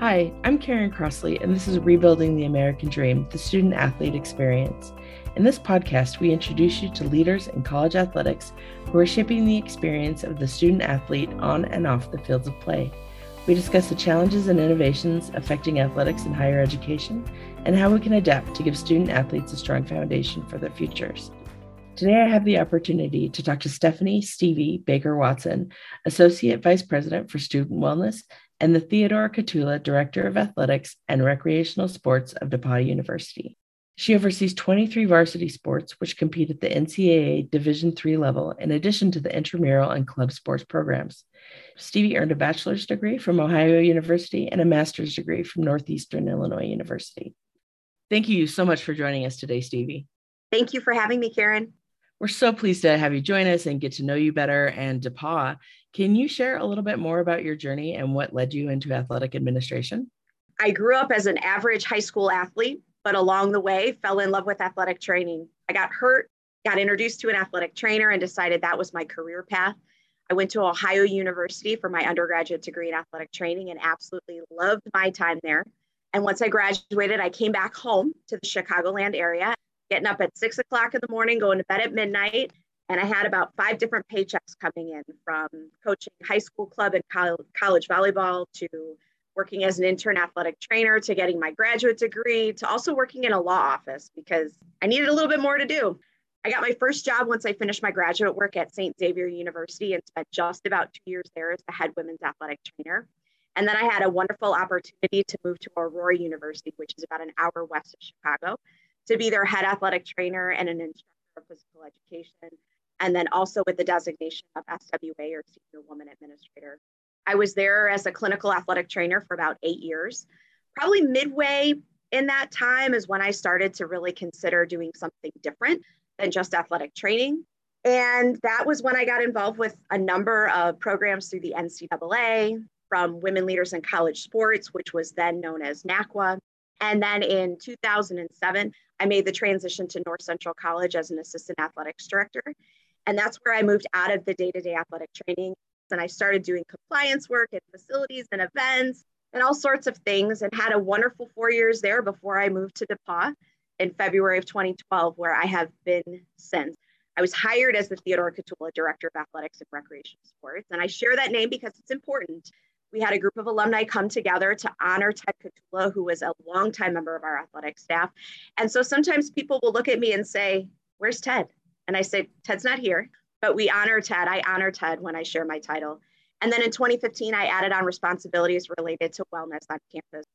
Hi, I'm Karen Crossley, and this is Rebuilding the American Dream, the student athlete experience. In this podcast, we introduce you to leaders in college athletics who are shaping the experience of the student athlete on and off the fields of play. We discuss the challenges and innovations affecting athletics in higher education and how we can adapt to give student athletes a strong foundation for their futures. Today, I have the opportunity to talk to Stephanie Stevie Baker Watson, Associate Vice President for Student Wellness and the Theodore Katula Director of Athletics and Recreational Sports of DePauw University. She oversees 23 varsity sports, which compete at the NCAA Division III level, in addition to the intramural and club sports programs. Stevie earned a bachelor's degree from Ohio University and a master's degree from Northeastern Illinois University. Thank you so much for joining us today, Stevie. Thank you for having me, Karen. We're so pleased to have you join us and get to know you better. And DePauw, can you share a little bit more about your journey and what led you into athletic administration? I grew up as an average high school athlete, but along the way fell in love with athletic training. I got hurt, got introduced to an athletic trainer, and decided that was my career path. I went to Ohio University for my undergraduate degree in athletic training and absolutely loved my time there. And once I graduated, I came back home to the Chicagoland area, getting up at six o'clock in the morning, going to bed at midnight, and I had about five different paychecks coming in from coaching high school club and college volleyball to working as an intern athletic trainer to getting my graduate degree to also working in a law office because I needed a little bit more to do. I got my first job once I finished my graduate work at St. Xavier University and spent just about two years there as the head women's athletic trainer. And then I had a wonderful opportunity to move to Aurora University, which is about an hour west of Chicago, to be their head athletic trainer and an instructor of physical education and then also with the designation of SWA or Senior Woman Administrator. I was there as a clinical athletic trainer for about eight years. Probably midway in that time is when I started to really consider doing something different than just athletic training. And that was when I got involved with a number of programs through the NCAA, from Women Leaders in College Sports, which was then known as NACWA. And then in 2007, I made the transition to North Central College as an assistant athletics director. And that's where I moved out of the day to day athletic training. And I started doing compliance work and facilities and events and all sorts of things and had a wonderful four years there before I moved to DePauw in February of 2012, where I have been since. I was hired as the Theodore Katula Director of Athletics and Recreation Sports. And I share that name because it's important. We had a group of alumni come together to honor Ted Katula, who was a longtime member of our athletic staff. And so sometimes people will look at me and say, Where's Ted? And I say, Ted's not here, but we honor Ted. I honor Ted when I share my title. And then in 2015, I added on responsibilities related to wellness on campus.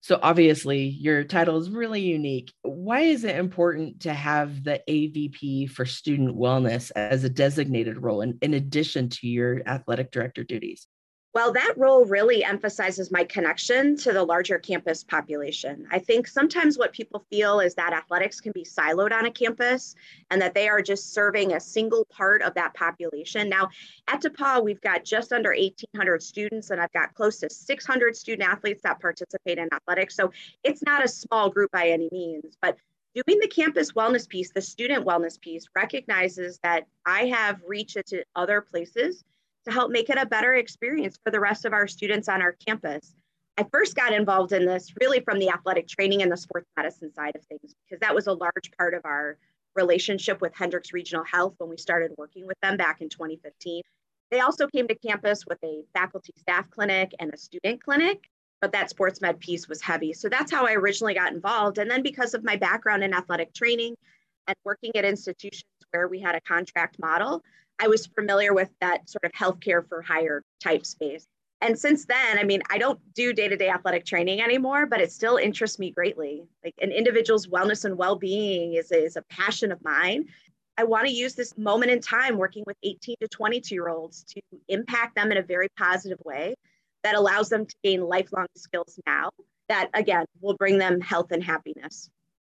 So obviously, your title is really unique. Why is it important to have the AVP for student wellness as a designated role in, in addition to your athletic director duties? Well, that role really emphasizes my connection to the larger campus population. I think sometimes what people feel is that athletics can be siloed on a campus and that they are just serving a single part of that population. Now, at DePauw, we've got just under 1,800 students, and I've got close to 600 student athletes that participate in athletics. So it's not a small group by any means, but doing the campus wellness piece, the student wellness piece, recognizes that I have reach into other places to help make it a better experience for the rest of our students on our campus. I first got involved in this really from the athletic training and the sports medicine side of things because that was a large part of our relationship with Hendricks Regional Health when we started working with them back in 2015. They also came to campus with a faculty staff clinic and a student clinic, but that sports med piece was heavy. So that's how I originally got involved. And then because of my background in athletic training and working at institutions where we had a contract model, I was familiar with that sort of healthcare for hire type space. And since then, I mean, I don't do day to day athletic training anymore, but it still interests me greatly. Like an individual's wellness and well being is, is a passion of mine. I want to use this moment in time working with 18 to 22 year olds to impact them in a very positive way that allows them to gain lifelong skills now that, again, will bring them health and happiness.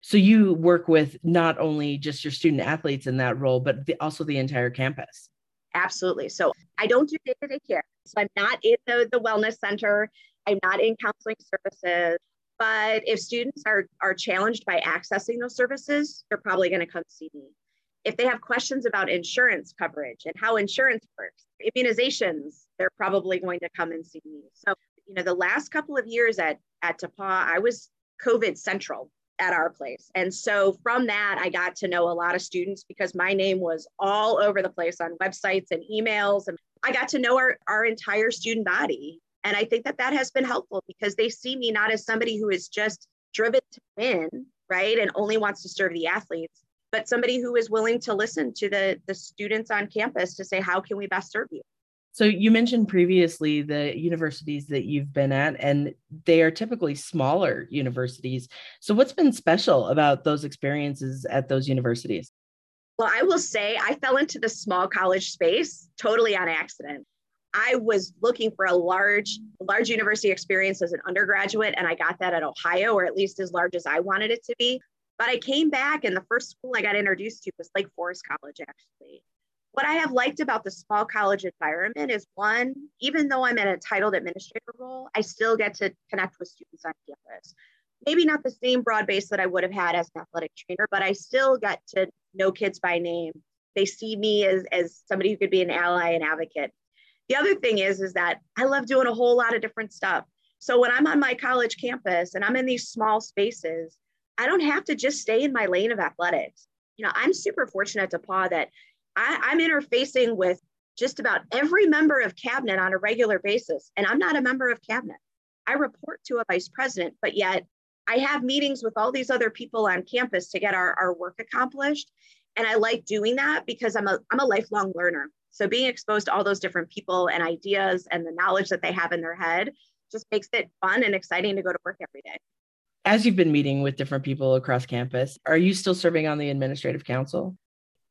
So you work with not only just your student athletes in that role, but the, also the entire campus. Absolutely. So I don't do day-to-day care. So I'm not in the, the wellness center. I'm not in counseling services. But if students are, are challenged by accessing those services, they're probably going to come see me. If they have questions about insurance coverage and how insurance works, immunizations, they're probably going to come and see me. So you know, the last couple of years at, at DePauw, I was COVID central at our place. And so from that, I got to know a lot of students because my name was all over the place on websites and emails. And I got to know our, our entire student body. And I think that that has been helpful because they see me not as somebody who is just driven to win, right? And only wants to serve the athletes, but somebody who is willing to listen to the, the students on campus to say, how can we best serve you? So you mentioned previously the universities that you've been at, and they are typically smaller universities. So what's been special about those experiences at those universities? Well, I will say I fell into the small college space totally on accident. I was looking for a large, large university experience as an undergraduate, and I got that at Ohio, or at least as large as I wanted it to be. But I came back, and the first school I got introduced to was Lake Forest College, actually. What I have liked about the small college environment is one, even though I'm in a titled administrator role, I still get to connect with students on campus. Maybe not the same broad base that I would have had as an athletic trainer, but I still get to know kids by name. They see me as, as somebody who could be an ally and advocate. The other thing is, is that I love doing a whole lot of different stuff. So when I'm on my college campus and I'm in these small spaces, I don't have to just stay in my lane of athletics. You know, I'm super fortunate to DePauw that I, I'm interfacing with just about every member of cabinet on a regular basis, and I'm not a member of cabinet. I report to a vice president, but yet I have meetings with all these other people on campus to get our, our work accomplished. And I like doing that because I'm a, I'm a lifelong learner. So being exposed to all those different people and ideas and the knowledge that they have in their head just makes it fun and exciting to go to work every day. As you've been meeting with different people across campus, are you still serving on the administrative council?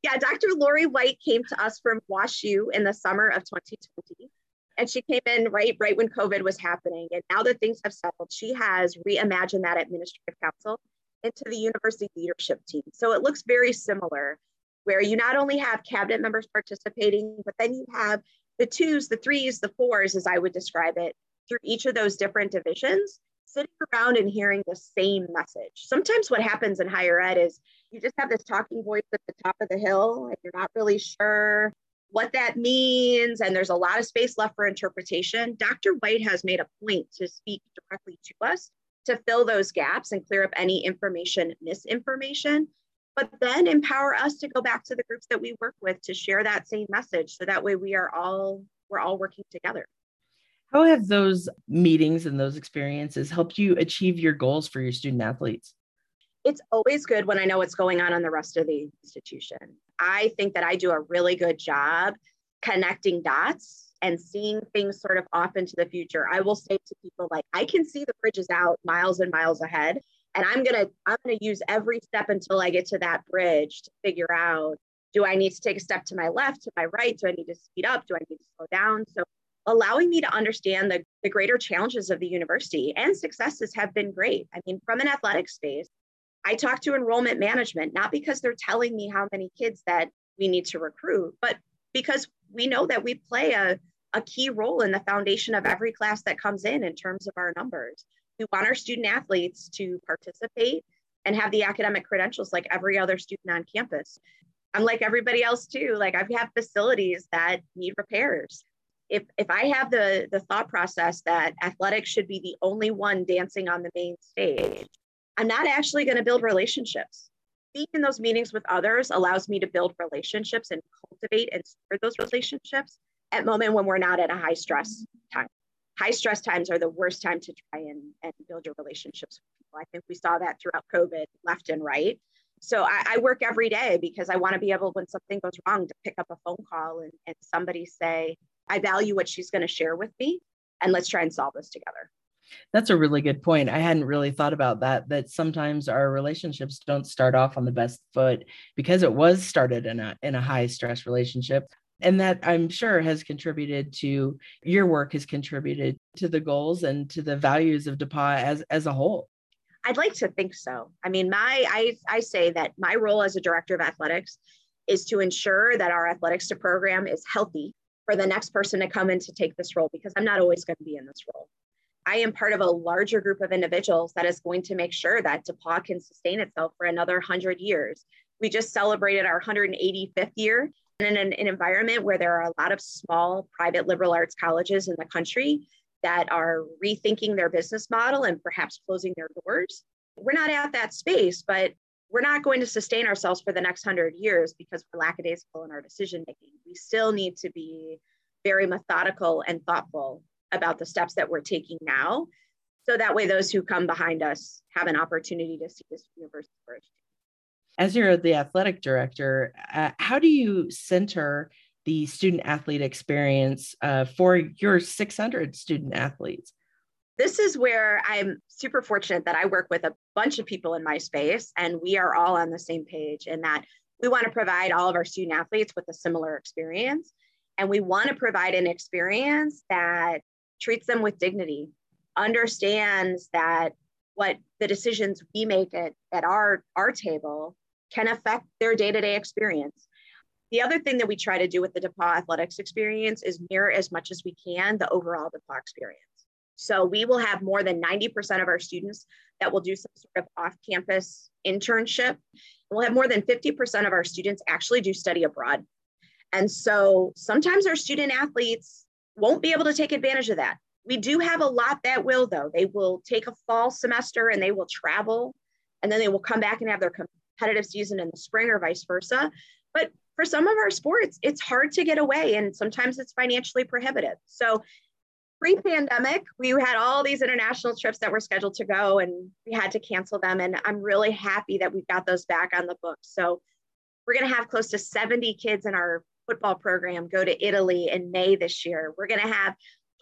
Yeah, Dr. Lori White came to us from WashU in the summer of 2020. And she came in right, right when COVID was happening. And now that things have settled, she has reimagined that administrative council into the university leadership team. So it looks very similar, where you not only have cabinet members participating, but then you have the twos, the threes, the fours, as I would describe it, through each of those different divisions sitting around and hearing the same message. Sometimes what happens in higher ed is you just have this talking voice at the top of the hill and you're not really sure what that means and there's a lot of space left for interpretation. Dr. White has made a point to speak directly to us to fill those gaps and clear up any information misinformation but then empower us to go back to the groups that we work with to share that same message so that way we are all we're all working together how have those meetings and those experiences helped you achieve your goals for your student athletes? It's always good when I know what's going on in the rest of the institution. I think that I do a really good job connecting dots and seeing things sort of off into the future. I will say to people like I can see the bridges out miles and miles ahead and I'm going to I'm going to use every step until I get to that bridge to figure out do I need to take a step to my left, to my right? Do I need to speed up? Do I need to slow down? So allowing me to understand the, the greater challenges of the university and successes have been great. I mean, from an athletic space, I talk to enrollment management, not because they're telling me how many kids that we need to recruit, but because we know that we play a, a key role in the foundation of every class that comes in in terms of our numbers. We want our student athletes to participate and have the academic credentials like every other student on campus. I'm like everybody else too. Like I've had facilities that need repairs if if I have the the thought process that athletics should be the only one dancing on the main stage, I'm not actually going to build relationships. Being in those meetings with others allows me to build relationships and cultivate and support those relationships at moment when we're not at a high stress time. High stress times are the worst time to try and, and build your relationships with people. I think we saw that throughout COVID, left and right. So I, I work every day because I want to be able, when something goes wrong, to pick up a phone call and, and somebody say, I value what she's going to share with me, and let's try and solve this together. That's a really good point. I hadn't really thought about that. That sometimes our relationships don't start off on the best foot because it was started in a in a high stress relationship. And that I'm sure has contributed to your work has contributed to the goals and to the values of DePauw as as a whole. I'd like to think so. I mean, my I I say that my role as a director of athletics is to ensure that our athletics to program is healthy for the next person to come in to take this role because I'm not always going to be in this role. I am part of a larger group of individuals that is going to make sure that DePauw can sustain itself for another 100 years. We just celebrated our 185th year in an, an environment where there are a lot of small private liberal arts colleges in the country that are rethinking their business model and perhaps closing their doors. We're not at that space, but we're not going to sustain ourselves for the next hundred years because we're lackadaisical in our decision making. We still need to be very methodical and thoughtful about the steps that we're taking now. So that way, those who come behind us have an opportunity to see this universe flourish. As you're the athletic director, uh, how do you center the student athlete experience uh, for your 600 student athletes? This is where I'm super fortunate that I work with a bunch of people in my space, and we are all on the same page in that we want to provide all of our student athletes with a similar experience. And we want to provide an experience that treats them with dignity, understands that what the decisions we make at, at our, our table can affect their day-to-day experience. The other thing that we try to do with the DePauw athletics experience is mirror as much as we can the overall DePauw experience. So we will have more than 90% of our students that will do some sort of off-campus internship. We'll have more than 50% of our students actually do study abroad. And so sometimes our student athletes won't be able to take advantage of that. We do have a lot that will, though. They will take a fall semester and they will travel, and then they will come back and have their competitive season in the spring or vice versa. But for some of our sports, it's hard to get away, and sometimes it's financially prohibitive. So pre pandemic, we had all these international trips that were scheduled to go, and we had to cancel them. And I'm really happy that we've got those back on the books. So we're going to have close to 70 kids in our football program go to Italy in May this year. We're going to have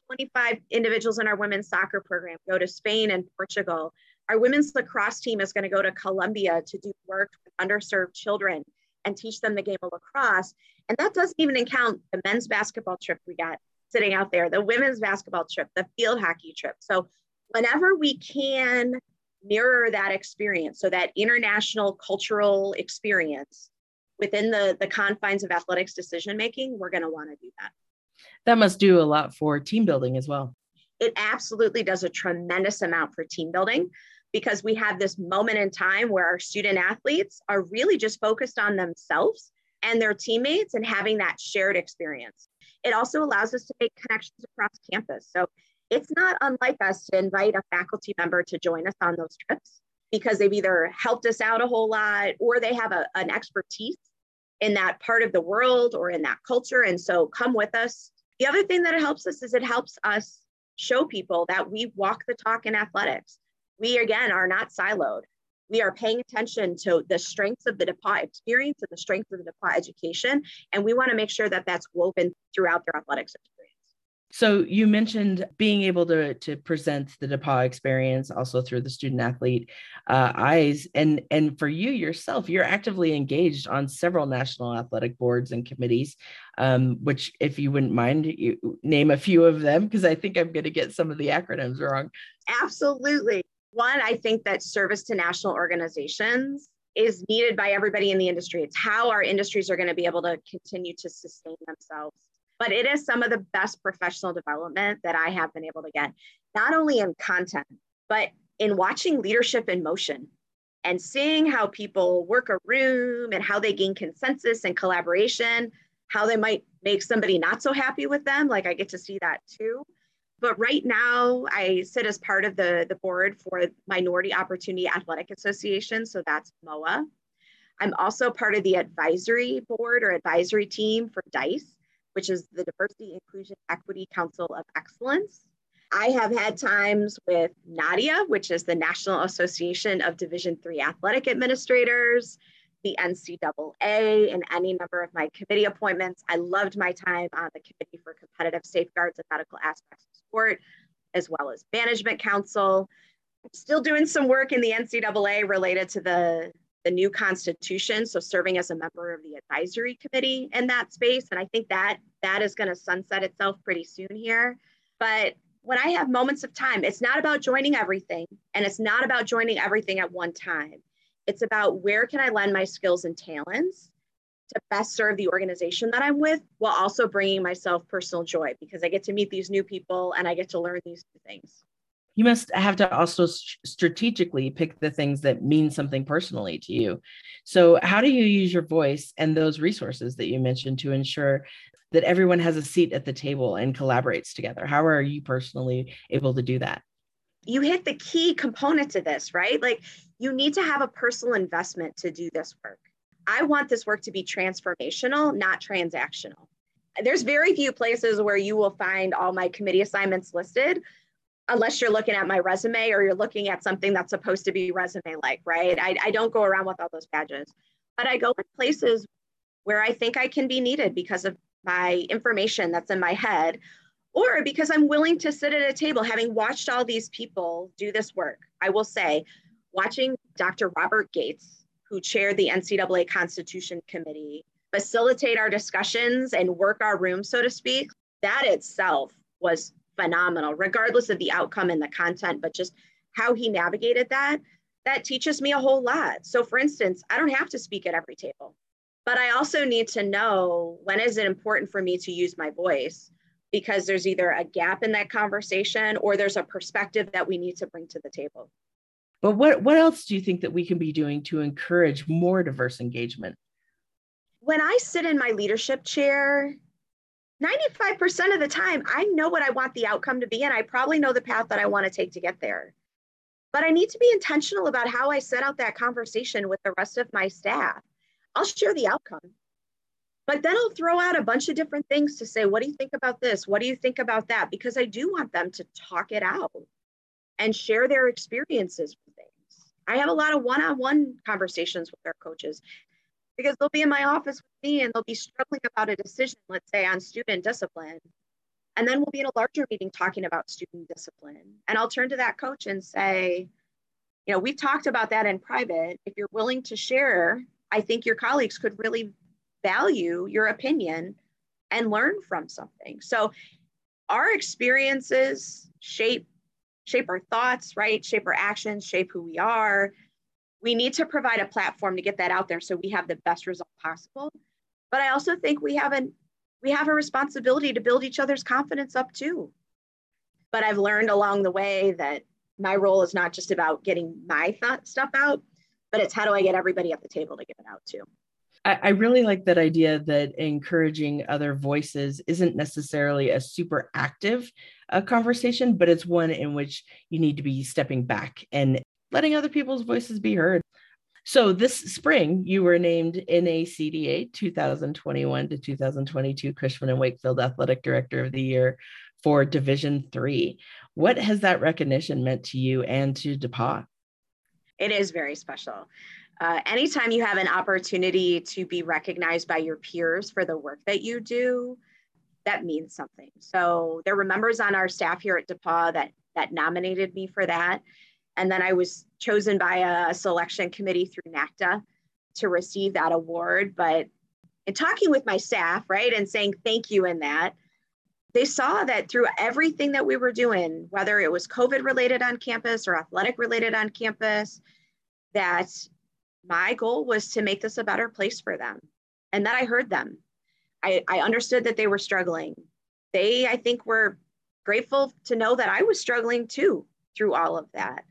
25 individuals in our women's soccer program go to Spain and Portugal. Our women's lacrosse team is going to go to Colombia to do work with underserved children and teach them the game of lacrosse. And that doesn't even count the men's basketball trip we got sitting out there, the women's basketball trip, the field hockey trip. So, whenever we can mirror that experience, so that international cultural experience within the, the confines of athletics decision making, we're going to want to do that. That must do a lot for team building as well. It absolutely does a tremendous amount for team building because we have this moment in time where our student athletes are really just focused on themselves and their teammates and having that shared experience. It also allows us to make connections across campus. So it's not unlike us to invite a faculty member to join us on those trips because they've either helped us out a whole lot or they have a, an expertise in that part of the world or in that culture. And so come with us. The other thing that it helps us is it helps us show people that we walk the talk in athletics. We, again, are not siloed. We are paying attention to the strengths of the DePauw experience and the strengths of the DePauw education. And we want to make sure that that's woven throughout their athletics experience. so you mentioned being able to to present the DePauw experience also through the student athlete uh, eyes, and and for you yourself, you're actively engaged on several national athletic boards and committees. Um, which, if you wouldn't mind, you name a few of them because I think I'm going to get some of the acronyms wrong. Absolutely. One, I think that service to national organizations is needed by everybody in the industry. It's how our industries are going to be able to continue to sustain themselves but it is some of the best professional development that I have been able to get, not only in content, but in watching leadership in motion and seeing how people work a room and how they gain consensus and collaboration, how they might make somebody not so happy with them. Like I get to see that too. But right now, I sit as part of the, the board for Minority Opportunity Athletic Association. So that's MOA. I'm also part of the advisory board or advisory team for DICE which is the Diversity, Inclusion, Equity Council of Excellence. I have had times with NADIA, which is the National Association of Division Three Athletic Administrators, the NCAA, and any number of my committee appointments. I loved my time on the Committee for Competitive Safeguards and Medical Aspects of Sport, as well as Management Council. I'm still doing some work in the NCAA related to the the new constitution so serving as a member of the advisory committee in that space and i think that that is going to sunset itself pretty soon here but when i have moments of time it's not about joining everything and it's not about joining everything at one time it's about where can i lend my skills and talents to best serve the organization that i'm with while also bringing myself personal joy because i get to meet these new people and i get to learn these new things you must have to also strategically pick the things that mean something personally to you. So, how do you use your voice and those resources that you mentioned to ensure that everyone has a seat at the table and collaborates together. How are you personally able to do that? You hit the key component to this, right? Like you need to have a personal investment to do this work. I want this work to be transformational, not transactional. There's very few places where you will find all my committee assignments listed unless you're looking at my resume or you're looking at something that's supposed to be resume like, right? I, I don't go around with all those badges, but I go in places where I think I can be needed because of my information that's in my head, or because I'm willing to sit at a table having watched all these people do this work. I will say, watching Dr. Robert Gates, who chaired the NCAA Constitution Committee, facilitate our discussions and work our room, so to speak, that itself was phenomenal, regardless of the outcome and the content, but just how he navigated that, that teaches me a whole lot. So, for instance, I don't have to speak at every table, but I also need to know when is it important for me to use my voice because there's either a gap in that conversation or there's a perspective that we need to bring to the table. But what, what else do you think that we can be doing to encourage more diverse engagement? When I sit in my leadership chair, 95% of the time, I know what I want the outcome to be, and I probably know the path that I want to take to get there. But I need to be intentional about how I set out that conversation with the rest of my staff. I'll share the outcome, but then I'll throw out a bunch of different things to say, what do you think about this? What do you think about that? Because I do want them to talk it out and share their experiences with things. I have a lot of one on one conversations with their coaches because they'll be in my office with me and they'll be struggling about a decision, let's say on student discipline. And then we'll be in a larger meeting talking about student discipline. And I'll turn to that coach and say, you know, we've talked about that in private. If you're willing to share, I think your colleagues could really value your opinion and learn from something. So our experiences shape shape our thoughts, right? Shape our actions, shape who we are we need to provide a platform to get that out there so we have the best result possible. But I also think we have an we have a responsibility to build each other's confidence up too. But I've learned along the way that my role is not just about getting my thought stuff out, but it's how do I get everybody at the table to get it out too. I, really like that idea that encouraging other voices isn't necessarily a super active uh, conversation, but it's one in which you need to be stepping back and letting other people's voices be heard. So this spring, you were named NACDA 2021 to 2022 Cushman and Wakefield Athletic Director of the Year for Division Three. What has that recognition meant to you and to DePauw? It is very special. Uh, anytime you have an opportunity to be recognized by your peers for the work that you do, that means something. So there were members on our staff here at DePauw that that nominated me for that. And then I was chosen by a selection committee through NACDA to receive that award. But in talking with my staff, right, and saying thank you in that, they saw that through everything that we were doing, whether it was COVID related on campus or athletic related on campus, that my goal was to make this a better place for them and that I heard them. I, I understood that they were struggling. They, I think, were grateful to know that I was struggling too through all of that.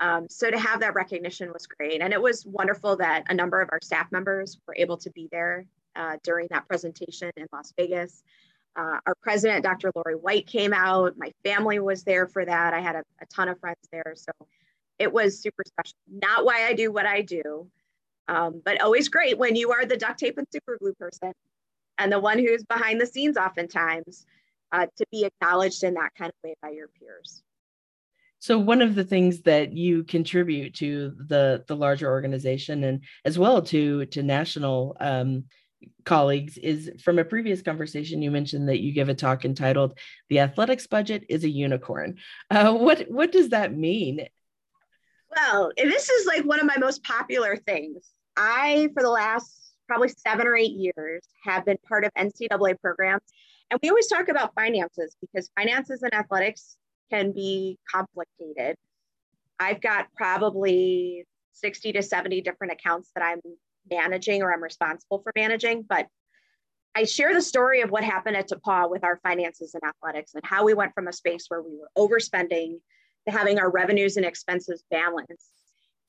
Um, so to have that recognition was great. And it was wonderful that a number of our staff members were able to be there uh, during that presentation in Las Vegas. Uh, our president, Dr. Lori White, came out. My family was there for that. I had a, a, ton of friends there. So it was super special. Not why I do what I do, um, but always great when you are the duct tape and super glue person and the one who's behind the scenes oftentimes uh, to be acknowledged in that kind of way by your peers. So one of the things that you contribute to the the larger organization and as well to to national um, colleagues is from a previous conversation you mentioned that you give a talk entitled "The Athletics Budget is a Unicorn." Uh, what what does that mean? Well, this is like one of my most popular things. I for the last probably seven or eight years have been part of NCAA programs, and we always talk about finances because finances and athletics can be complicated. I've got probably 60 to 70 different accounts that I'm managing or I'm responsible for managing, but I share the story of what happened at DePauw with our finances and athletics and how we went from a space where we were overspending to having our revenues and expenses balanced.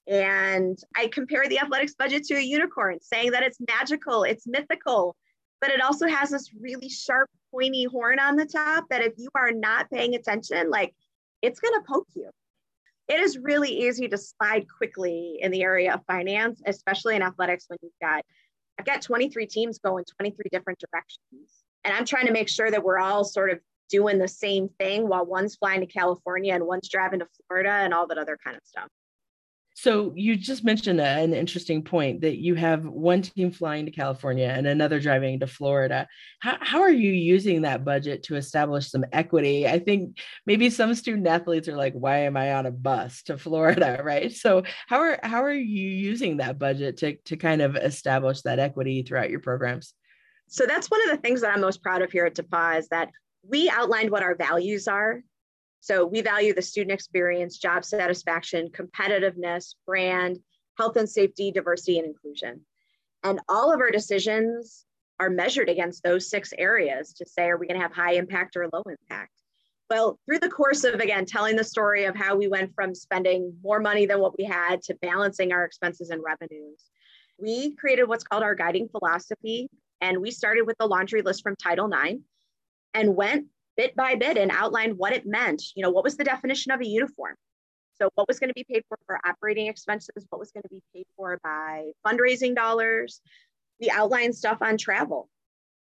And I compare the athletics budget to a unicorn, saying that it's magical, it's mythical, but it also has this really sharp, pointy horn on the top that if you are not paying attention, like it's going to poke you. It is really easy to slide quickly in the area of finance, especially in athletics when you've got I've got 23 teams going 23 different directions. And I'm trying to make sure that we're all sort of doing the same thing while one's flying to California and one's driving to Florida and all that other kind of stuff. So you just mentioned an interesting point that you have one team flying to California and another driving to Florida. How, how are you using that budget to establish some equity? I think maybe some student athletes are like, why am I on a bus to Florida? Right. So how are how are you using that budget to, to kind of establish that equity throughout your programs? So that's one of the things that I'm most proud of here at DePauw is that we outlined what our values are so we value the student experience, job satisfaction, competitiveness, brand, health and safety, diversity, and inclusion. And all of our decisions are measured against those six areas to say, are we going to have high impact or low impact? Well, through the course of, again, telling the story of how we went from spending more money than what we had to balancing our expenses and revenues, we created what's called our guiding philosophy. And we started with the laundry list from Title IX and went bit by bit and outlined what it meant. You know, what was the definition of a uniform? So, what was going to be paid for for operating expenses? What was going to be paid for by fundraising dollars? We outlined stuff on travel.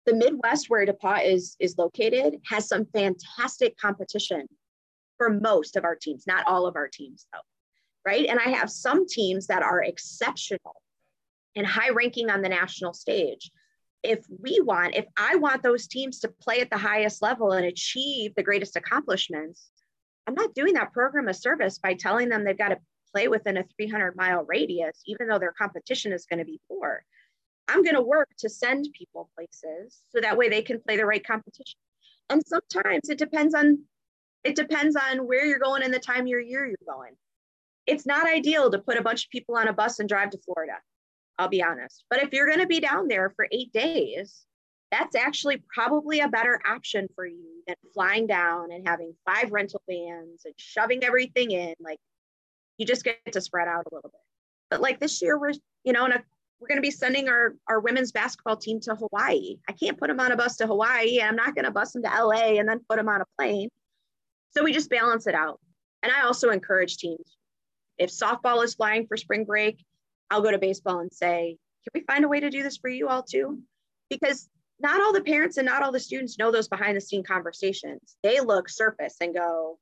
The Midwest, where DePauw is, is located, has some fantastic competition for most of our teams, not all of our teams, though, right? And I have some teams that are exceptional and high ranking on the national stage if we want, if I want those teams to play at the highest level and achieve the greatest accomplishments, I'm not doing that program a service by telling them they've got to play within a 300 mile radius, even though their competition is going to be poor. I'm going to work to send people places so that way they can play the right competition. And sometimes it depends on it depends on where you're going and the time of your year you're going. It's not ideal to put a bunch of people on a bus and drive to Florida. I'll be honest. But if you're going to be down there for eight days, that's actually probably a better option for you than flying down and having five rental vans and shoving everything in. Like you just get to spread out a little bit. But like this year, we're, you know, a, we're going to be sending our, our women's basketball team to Hawaii. I can't put them on a bus to Hawaii I'm not going to bus them to LA and then put them on a plane. So we just balance it out. And I also encourage teams if softball is flying for spring break, I'll go to baseball and say, can we find a way to do this for you all too? Because not all the parents and not all the students know those behind the scene conversations. They look surface and go,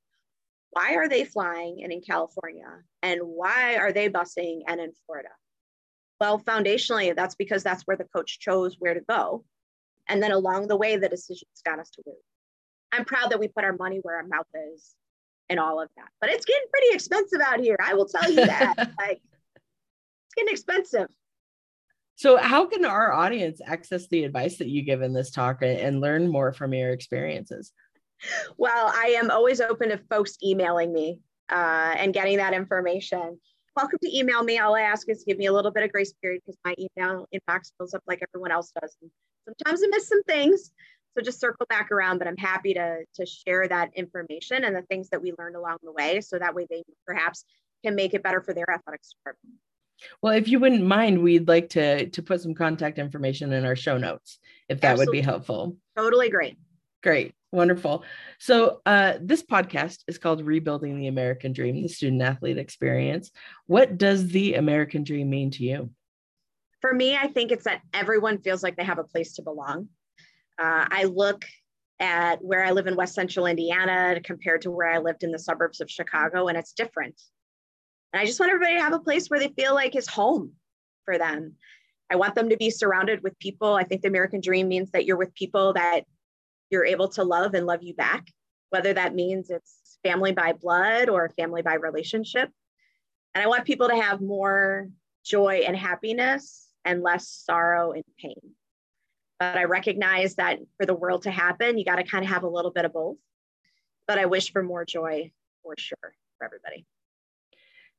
why are they flying and in California? And why are they busing and in Florida? Well, foundationally, that's because that's where the coach chose where to go. And then along the way, the decisions got us to where. I'm proud that we put our money where our mouth is and all of that. But it's getting pretty expensive out here. I will tell you that. like getting expensive. So, how can our audience access the advice that you give in this talk and learn more from your experiences? Well, I am always open to folks emailing me uh, and getting that information. Welcome to email me. All I ask is give me a little bit of grace period because my email inbox fills up like everyone else does. And sometimes I miss some things. So just circle back around, but I'm happy to, to share that information and the things that we learned along the way so that way they perhaps can make it better for their athletics department. Well, if you wouldn't mind, we'd like to to put some contact information in our show notes if that Absolutely. would be helpful. Totally great. Great. Wonderful. So, uh, this podcast is called Rebuilding the American Dream, the student athlete experience. What does the American dream mean to you? For me, I think it's that everyone feels like they have a place to belong. Uh, I look at where I live in West Central Indiana compared to where I lived in the suburbs of Chicago, and it's different. And I just want everybody to have a place where they feel like is home for them. I want them to be surrounded with people. I think the American dream means that you're with people that you're able to love and love you back, whether that means it's family by blood or family by relationship. And I want people to have more joy and happiness and less sorrow and pain. But I recognize that for the world to happen, you got to kind of have a little bit of both. But I wish for more joy for sure for everybody.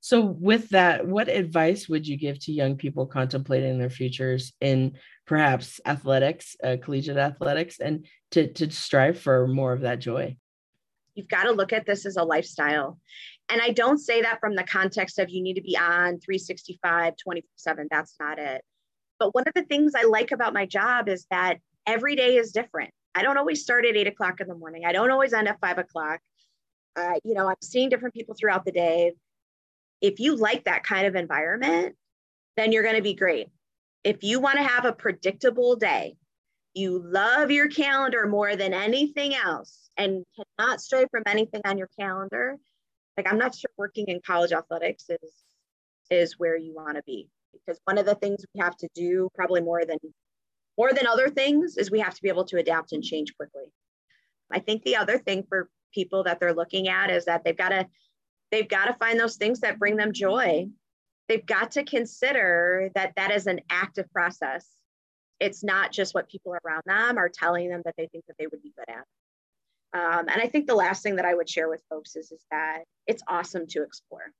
So, with that, what advice would you give to young people contemplating their futures in perhaps athletics, uh, collegiate athletics, and to, to strive for more of that joy? You've got to look at this as a lifestyle. And I don't say that from the context of you need to be on 365, 24 7. That's not it. But one of the things I like about my job is that every day is different. I don't always start at eight o'clock in the morning. I don't always end at five o'clock. Uh, you know, I'm seeing different people throughout the day. If you like that kind of environment, then you're going to be great. If you want to have a predictable day, you love your calendar more than anything else and cannot stray from anything on your calendar, like I'm not sure working in college athletics is is where you want to be because one of the things we have to do probably more than more than other things is we have to be able to adapt and change quickly. I think the other thing for people that they're looking at is that they've got to they've got to find those things that bring them joy. They've got to consider that that is an active process. It's not just what people around them are telling them that they think that they would be good at. Um, and I think the last thing that I would share with folks is, is that it's awesome to explore.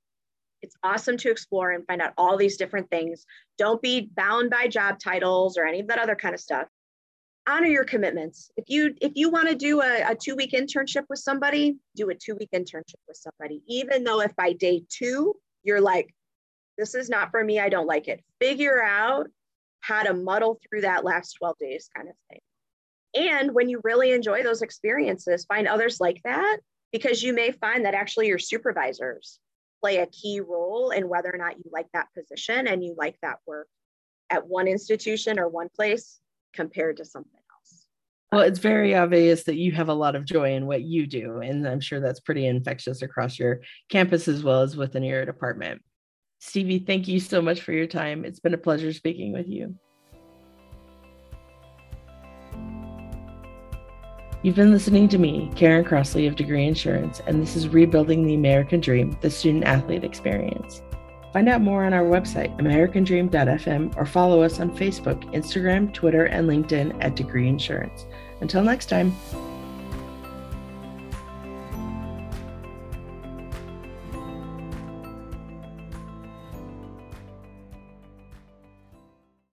It's awesome to explore and find out all these different things. Don't be bound by job titles or any of that other kind of stuff. Honor your commitments. If you if you want to do a, a two week internship with somebody, do a two week internship with somebody. Even though if by day two you're like, this is not for me, I don't like it. Figure out how to muddle through that last 12 days kind of thing. And when you really enjoy those experiences, find others like that because you may find that actually your supervisors play a key role in whether or not you like that position and you like that work at one institution or one place compared to something else. Well, it's very obvious that you have a lot of joy in what you do. And I'm sure that's pretty infectious across your campus as well as within your department. Stevie, thank you so much for your time. It's been a pleasure speaking with you. You've been listening to me, Karen Crossley of Degree Insurance, and this is Rebuilding the American Dream, the student athlete experience. Find out more on our website, americandream.fm, or follow us on Facebook, Instagram, Twitter, and LinkedIn at Degree Insurance. Until next time.